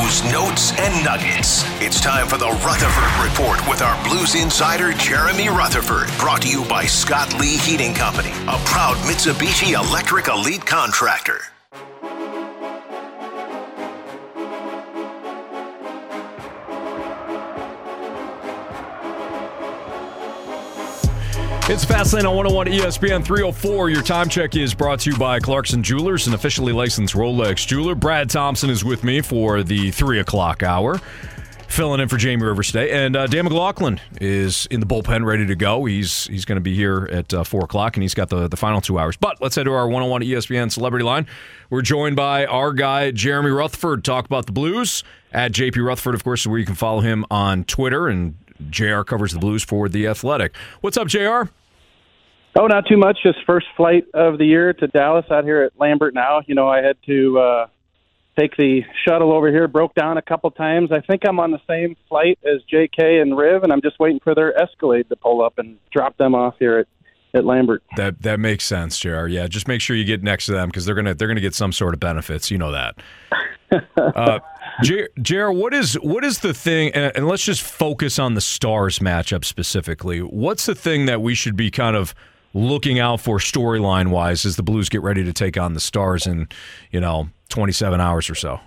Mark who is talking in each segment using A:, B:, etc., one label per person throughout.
A: news, notes, and nuggets. It's time for the Rutherford Report with our Blues insider, Jeremy Rutherford. Brought to you by Scott Lee Heating Company, a proud Mitsubishi Electric Elite contractor.
B: It's Fastlane on 101 ESPN 304. Your time check is brought to you by Clarkson Jewelers, an officially licensed Rolex jeweler. Brad Thompson is with me for the 3 o'clock hour, filling in for Jamie Rivers today. And uh, Dan McLaughlin is in the bullpen, ready to go. He's he's going to be here at uh, 4 o'clock, and he's got the, the final two hours. But let's head to our 101 ESPN celebrity line. We're joined by our guy, Jeremy Rutherford, talk about the Blues. At JP Rutherford, of course, where you can follow him on Twitter and JR covers the Blues for The Athletic. What's up, JR?
C: Oh, not too much. Just first flight of the year to Dallas out here at Lambert now. You know, I had to uh, take the shuttle over here, broke down a couple times. I think I'm on the same flight as JK and Riv, and I'm just waiting for their Escalade to pull up and drop them off here at at Lambert.
B: That that makes sense, JR. Yeah, just make sure you get next to them because they're gonna they're gonna get some sort of benefits. You know that. uh, JR, what is what is the thing? And, and let's just focus on the Stars matchup specifically. What's the thing that we should be kind of looking out for storyline wise as the Blues get ready to take on the Stars in, you know, 27 hours or so?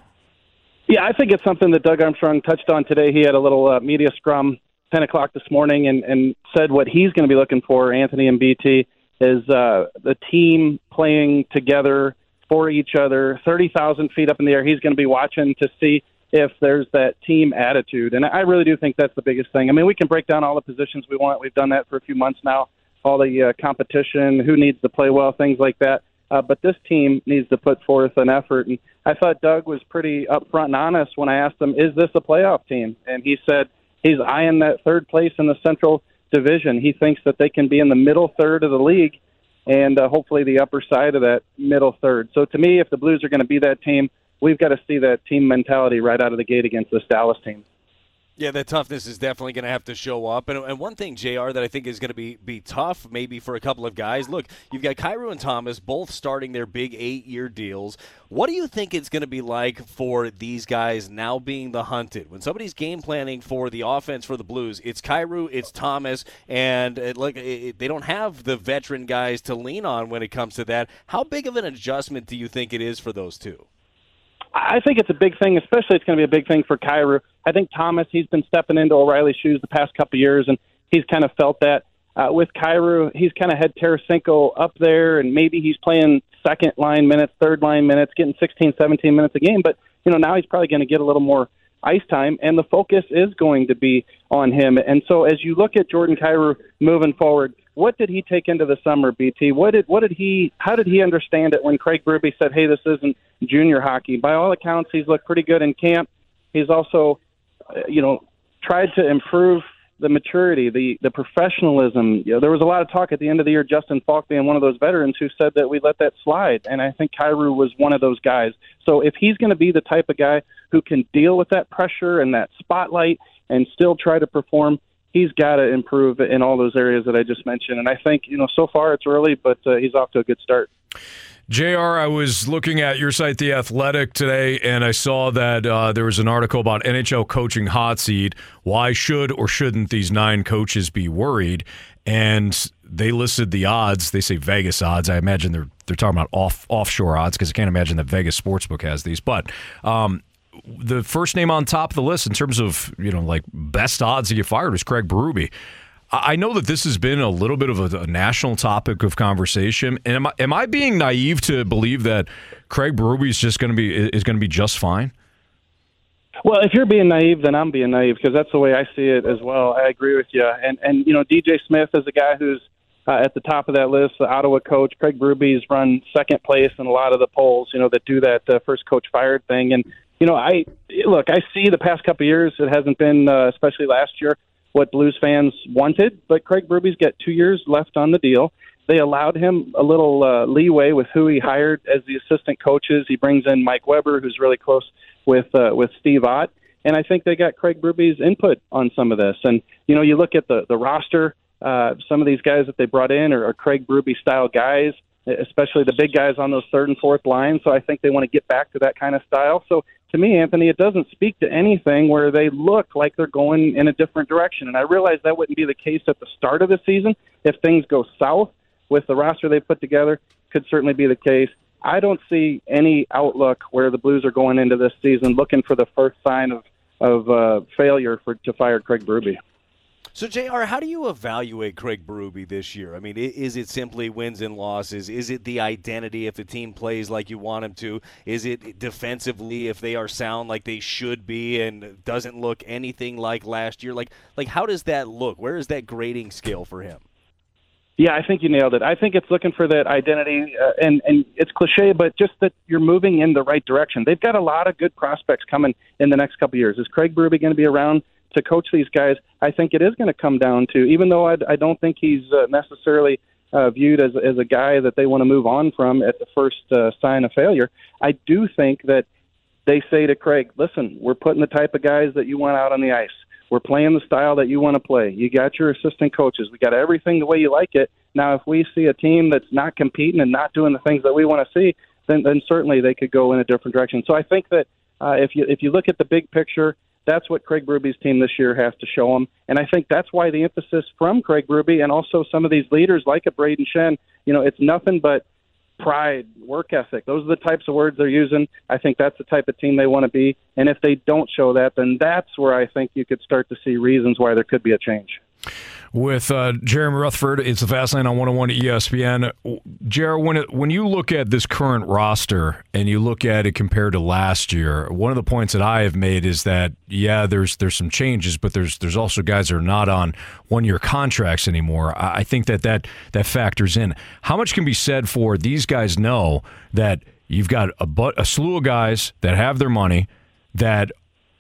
C: Yeah, I think it's something that Doug Armstrong touched on today. He had a little uh, media scrum 10 o'clock this morning and, and said what he's going to be looking for, Anthony and BT, is uh, the team playing together for each other, 30,000 feet up in the air. He's going to be watching to see if there's that team attitude. And I really do think that's the biggest thing. I mean, we can break down all the positions we want. We've done that for a few months now all the uh, competition, who needs to play well, things like that. Uh, but this team needs to put forth an effort. And I thought Doug was pretty upfront and honest when I asked him, "Is this a playoff team?" And he said he's eyeing that third place in the Central Division. He thinks that they can be in the middle third of the league, and uh, hopefully the upper side of that middle third. So to me, if the Blues are going to be that team, we've got to see that team mentality right out of the gate against this Dallas team.
D: Yeah, that toughness is definitely going to have to show up. And, and one thing, JR, that I think is going to be, be tough maybe for a couple of guys. Look, you've got Kyrou and Thomas both starting their big eight year deals. What do you think it's going to be like for these guys now being the hunted? When somebody's game planning for the offense for the Blues, it's Kyrou, it's Thomas, and it, like it, they don't have the veteran guys to lean on when it comes to that. How big of an adjustment do you think it is for those two?
C: I think it's a big thing, especially it's going to be a big thing for Kyrou. I think Thomas, he's been stepping into O'Reilly's shoes the past couple of years, and he's kind of felt that. Uh, with Kyrou, he's kind of had Tarasenko up there, and maybe he's playing second line minutes, third line minutes, getting 16, 17 minutes a game. But, you know, now he's probably going to get a little more ice time, and the focus is going to be on him. And so as you look at Jordan Kyrou moving forward, what did he take into the summer, BT? What did what did he how did he understand it when Craig Berube said, "Hey, this isn't junior hockey"? By all accounts, he's looked pretty good in camp. He's also, uh, you know, tried to improve the maturity, the the professionalism. You know, there was a lot of talk at the end of the year. Justin Faulk being one of those veterans who said that we let that slide, and I think Kyrou was one of those guys. So if he's going to be the type of guy who can deal with that pressure and that spotlight and still try to perform he's got to improve in all those areas that I just mentioned. And I think, you know, so far it's early, but uh, he's off to a good start.
B: JR, I was looking at your site, The Athletic, today, and I saw that uh, there was an article about NHL coaching hot seat. Why should or shouldn't these nine coaches be worried? And they listed the odds. They say Vegas odds. I imagine they're they're talking about off offshore odds because I can't imagine that Vegas sportsbook has these. But um, the first name on top of the list in terms of you know like best odds to get fired was Craig Berube. I know that this has been a little bit of a, a national topic of conversation, and am I, am I being naive to believe that Craig Berube is just going to be is going to be just fine?
C: Well, if you're being naive, then I'm being naive because that's the way I see it as well. I agree with you. And and you know, DJ Smith is a guy who's uh, at the top of that list. The Ottawa coach Craig Berube's run second place in a lot of the polls. You know that do that uh, first coach fired thing. And you know, I look, I see the past couple years it hasn't been, uh, especially last year, what Blues fans wanted. But Craig Berube's got two years left on the deal. They allowed him a little uh, leeway with who he hired as the assistant coaches. He brings in Mike Weber, who's really close with uh, with Steve Ott, and I think they got Craig Berube's input on some of this. And you know, you look at the the roster. Uh, some of these guys that they brought in are, are Craig Berube style guys, especially the big guys on those third and fourth lines. So I think they want to get back to that kind of style. So to me, Anthony, it doesn't speak to anything where they look like they're going in a different direction. And I realize that wouldn't be the case at the start of the season. If things go south with the roster they put together, could certainly be the case. I don't see any outlook where the Blues are going into this season looking for the first sign of of uh, failure for to fire Craig Berube.
D: So, JR, how do you evaluate Craig Berube this year? I mean, is it simply wins and losses? Is it the identity if the team plays like you want them to? Is it defensively if they are sound like they should be and doesn't look anything like last year? Like, like how does that look? Where is that grading scale for him?
C: Yeah, I think you nailed it. I think it's looking for that identity, uh, and and it's cliche, but just that you're moving in the right direction. They've got a lot of good prospects coming in the next couple of years. Is Craig Berube going to be around to coach these guys? I think it is going to come down to, even though I, I don't think he's uh, necessarily uh, viewed as as a guy that they want to move on from at the first uh, sign of failure. I do think that they say to Craig, "Listen, we're putting the type of guys that you want out on the ice." We're playing the style that you want to play. You got your assistant coaches. We got everything the way you like it. Now, if we see a team that's not competing and not doing the things that we want to see, then, then certainly they could go in a different direction. So I think that uh, if you if you look at the big picture, that's what Craig Berube's team this year has to show them, and I think that's why the emphasis from Craig Berube and also some of these leaders like a Brayden Schenn, you know, it's nothing but pride, work ethic. Those are the types of words they're using. I think that's the type of team they want to be. And if they don't show that, then that's where I think you could start to see reasons why there could be a change
B: with uh, Jeremy Rutherford. It's the Fast Lane on 101 ESPN. Jared, when, it, when you look at this current roster and you look at it compared to last year, one of the points that I have made is that, yeah, there's there's some changes, but there's there's also guys that are not on one year contracts anymore. I, I think that, that that factors in. How much can be said for these guys know that you've got a, but, a slew of guys that have their money that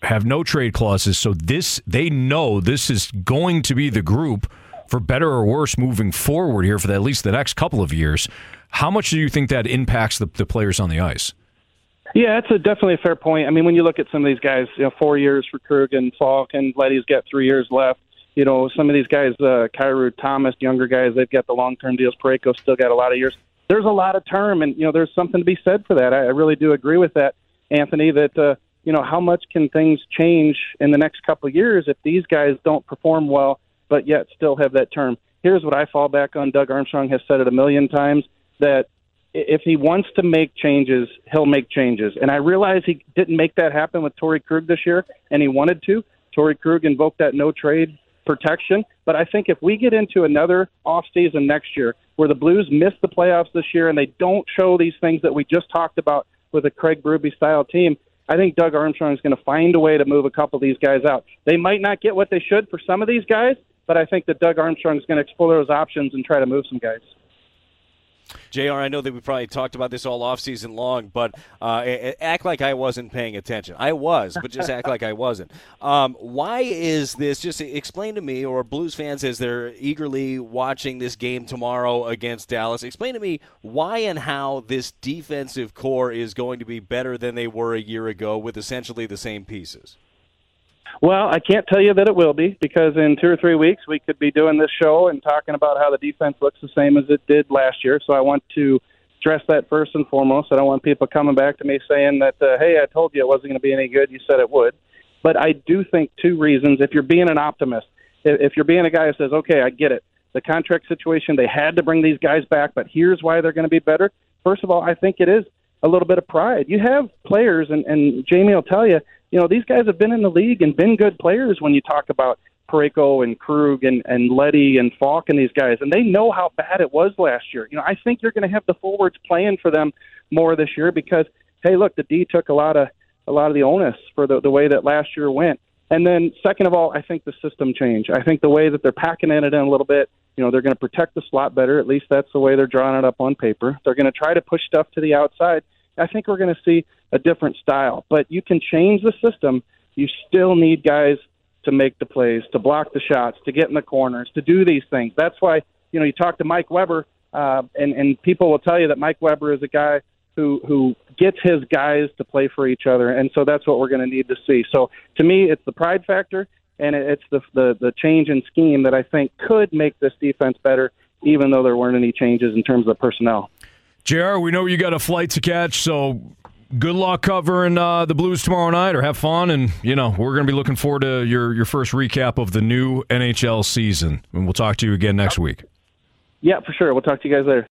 B: have no trade clauses, so this they know this is going to be the group for better or worse moving forward here for the, at least the next couple of years. How much do you think that impacts the, the players on the ice?
C: Yeah, that's a definitely a fair point. I mean, when you look at some of these guys, you know, four years for Krug and Faulk, and Leddy's got three years left. You know, some of these guys, uh, Kyrou, Thomas, younger guys, they've got the long-term deals. Parayko still got a lot of years. There's a lot of term, and you know, there's something to be said for that. I, I really do agree with that, Anthony. That uh, you know, how much can things change in the next couple of years if these guys don't perform well, but yet still have that term? Here's what I fall back on. Doug Armstrong has said it a million times that if he wants to make changes, he'll make changes. And I realize he didn't make that happen with Torey Krug this year, and he wanted to. Torey Krug invoked that no trade protection. But I think if we get into another off season next year where the Blues miss the playoffs this year and they don't show these things that we just talked about with a Craig Berube style team, I think Doug Armstrong is going to find a way to move a couple of these guys out. They might not get what they should for some of these guys, but I think that Doug Armstrong is going to explore those options and try to move some guys.
D: JR, I know that we probably talked about this all off season long, but uh, act like I wasn't paying attention. I was, but just act like I wasn't. Um, why is this? Just explain to me, or Blues fans as they're eagerly watching this game tomorrow against Dallas, explain to me why and how this defensive core is going to be better than they were a year ago with essentially the same pieces.
C: Well, I can't tell you that it will be because in two or three weeks we could be doing this show and talking about how the defense looks the same as it did last year. So I want to stress that first and foremost. I don't want people coming back to me saying that, uh, hey, I told you it wasn't going to be any good. You said it would. But I do think two reasons. If you're being an optimist, if you're being a guy who says, okay, I get it, the contract situation, they had to bring these guys back, but here's why they're going to be better. First of all, I think it is a little bit of pride. You have players, and, and Jamie will tell you, you know, these guys have been in the league and been good players when you talk about Parayko and Krug and, and Leddy and Faulk and these guys, and they know how bad it was last year. You know, I think you're going to have the forwards playing for them more this year because, hey, look, the D took a lot of a lot of the onus for the, the way that last year went. And then, second of all, I think the system change. I think the way that they're packing it in a little bit, you know, they're going to protect the slot better. At least that's the way they're drawing it up on paper. They're going to try to push stuff to the outside. I think we're going to see a different style. But you can change the system. You still need guys to make the plays, to block the shots, to get in the corners, to do these things. That's why, you know, you talk to Mike Weber, uh, and, and people will tell you that Mike Weber is a guy who who gets his guys to play for each other, and so that's what we're going to need to see. So to me, it's the pride factor, and it's the the, the change in scheme that I think could make this defense better, even though there weren't any changes in terms of personnel.
B: Jr., we know you got a flight to catch, so good luck covering uh, the Blues tomorrow night, or have fun. And you know we're going to be looking forward to your your first recap of the new NHL season, and we'll talk to you again next week.
C: Yeah, for sure. We'll talk to you guys later.